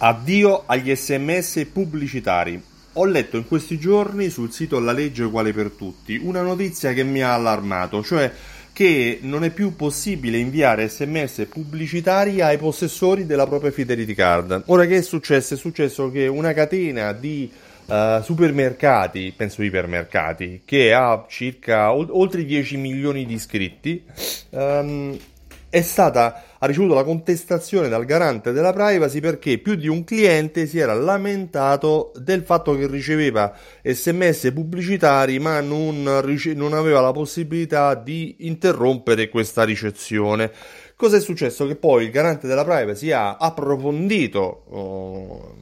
Addio agli sms pubblicitari. Ho letto in questi giorni sul sito La legge uguale per tutti una notizia che mi ha allarmato, cioè che non è più possibile inviare sms pubblicitari ai possessori della propria Fidelity Card. Ora che è successo? È successo che una catena di uh, supermercati, penso ipermercati, che ha circa oltre 10 milioni di iscritti, um, è stata, ha ricevuto la contestazione dal garante della privacy perché più di un cliente si era lamentato del fatto che riceveva sms pubblicitari ma non, non aveva la possibilità di interrompere questa ricezione. Cosa è successo? Che poi il garante della privacy ha approfondito oh,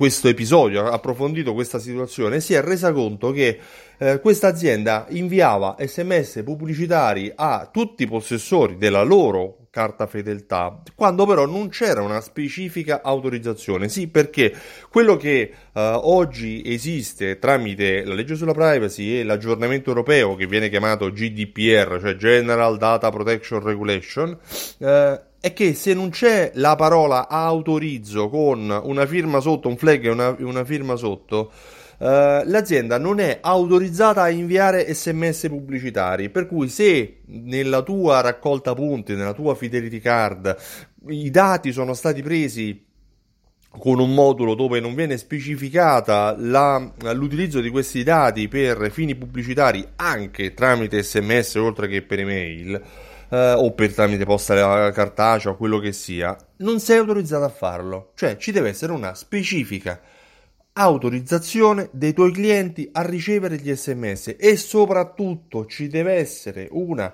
questo episodio, ha approfondito questa situazione si è resa conto che eh, questa azienda inviava sms pubblicitari a tutti i possessori della loro carta fedeltà, quando però non c'era una specifica autorizzazione. Sì, perché quello che eh, oggi esiste tramite la legge sulla privacy e l'aggiornamento europeo che viene chiamato GDPR, cioè General Data Protection Regulation, eh, è che se non c'è la parola autorizzo con una firma sotto, un flag e una, una firma sotto, Uh, l'azienda non è autorizzata a inviare sms pubblicitari, per cui se nella tua raccolta punti, nella tua fidelity card, i dati sono stati presi con un modulo dove non viene specificata la, l'utilizzo di questi dati per fini pubblicitari anche tramite sms oltre che per email, eh, o per tramite posta cartacea o quello che sia, non sei autorizzato a farlo. Cioè ci deve essere una specifica autorizzazione dei tuoi clienti a ricevere gli sms e soprattutto ci deve essere una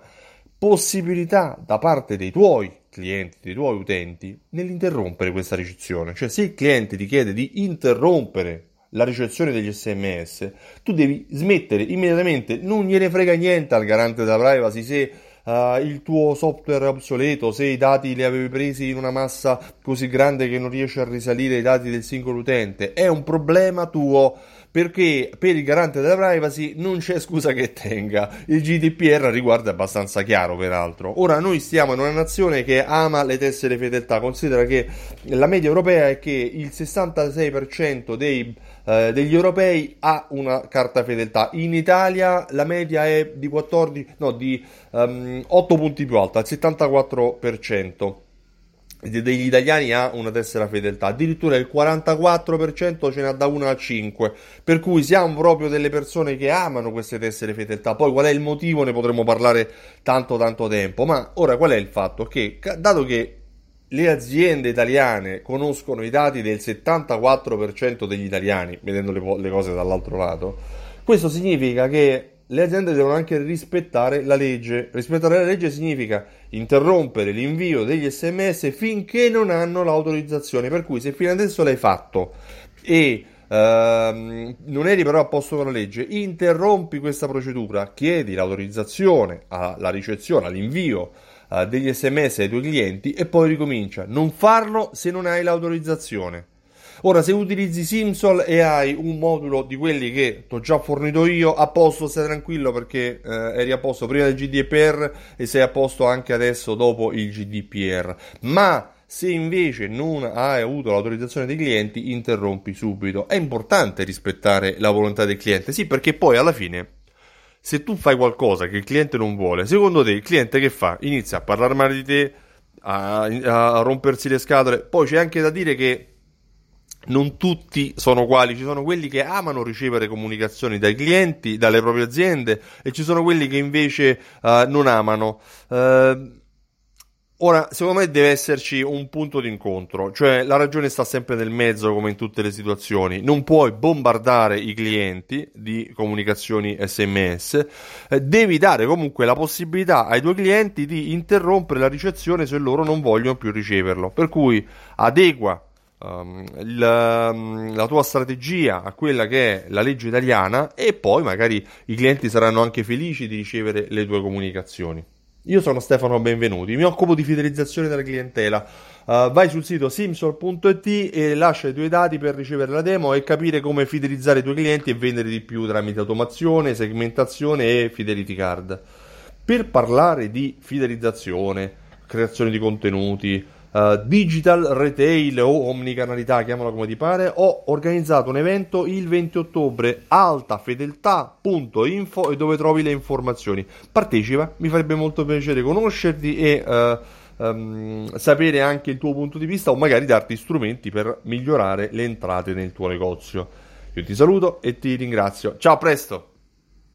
possibilità da parte dei tuoi clienti, dei tuoi utenti, nell'interrompere questa ricezione. Cioè se il cliente ti chiede di interrompere la ricezione degli sms, tu devi smettere immediatamente, non gliene frega niente al garante della privacy se uh, il tuo software è obsoleto, se i dati li avevi presi in una massa così grande che non riesci a risalire i dati del singolo utente, è un problema tuo perché per il garante della privacy non c'è scusa che tenga. Il GDPR riguarda abbastanza chiaro, peraltro. Ora noi stiamo in una nazione che ama le tessere fedeltà. Considera che la media europea è che il 66% dei, eh, degli europei ha una carta fedeltà. In Italia la media è di 14, no, di um, ehm, 8 punti più alta, il 74% degli italiani ha una tessera fedeltà, addirittura il 44% ce n'ha da 1 a 5, per cui siamo proprio delle persone che amano queste tessere fedeltà. Poi qual è il motivo ne potremmo parlare tanto tanto tempo, ma ora qual è il fatto? Che dato che le aziende italiane conoscono i dati del 74% degli italiani, vedendo le, le cose dall'altro lato, questo significa che le aziende devono anche rispettare la legge. Rispettare la legge significa interrompere l'invio degli sms finché non hanno l'autorizzazione. Per cui se fino adesso l'hai fatto e Uh, non eri però a posto con la legge, interrompi questa procedura, chiedi l'autorizzazione alla ricezione, all'invio uh, degli sms ai tuoi clienti e poi ricomincia. Non farlo se non hai l'autorizzazione. Ora, se utilizzi Simsol e hai un modulo di quelli che ti ho già fornito io, a posto, stai tranquillo perché eh, eri a posto prima del GDPR e sei a posto anche adesso dopo il GDPR. Ma se invece non hai avuto l'autorizzazione dei clienti, interrompi subito. È importante rispettare la volontà del cliente, sì, perché poi alla fine se tu fai qualcosa che il cliente non vuole, secondo te il cliente che fa? Inizia a parlare male di te, a, a rompersi le scatole. Poi c'è anche da dire che non tutti sono uguali, ci sono quelli che amano ricevere comunicazioni dai clienti, dalle proprie aziende e ci sono quelli che invece uh, non amano. Uh, ora, secondo me deve esserci un punto di incontro, cioè la ragione sta sempre nel mezzo come in tutte le situazioni, non puoi bombardare i clienti di comunicazioni SMS, eh, devi dare comunque la possibilità ai tuoi clienti di interrompere la ricezione se loro non vogliono più riceverlo, per cui adegua um, la, um, la, tua strategia a quella che è la legge italiana e poi magari i clienti saranno anche felici di ricevere le tue comunicazioni. Io sono Stefano Benvenuti, mi occupo di fidelizzazione della clientela. Uh, vai sul sito simsol.it e lascia i tuoi dati per ricevere la demo e capire come fidelizzare i tuoi clienti e vendere di più tramite automazione, segmentazione e fidelity card. Per parlare di fidelizzazione, creazione di contenuti, uh, digital retail o omnicanalità, chiamalo come ti pare, ho organizzato un evento il 20 ottobre, altafedeltà.info e dove trovi le informazioni. Partecipa, mi farebbe molto piacere conoscerti e... Uh, um, sapere anche il tuo punto di vista o magari darti strumenti per migliorare le entrate nel tuo negozio. Io ti saluto e ti ringrazio. Ciao, a presto!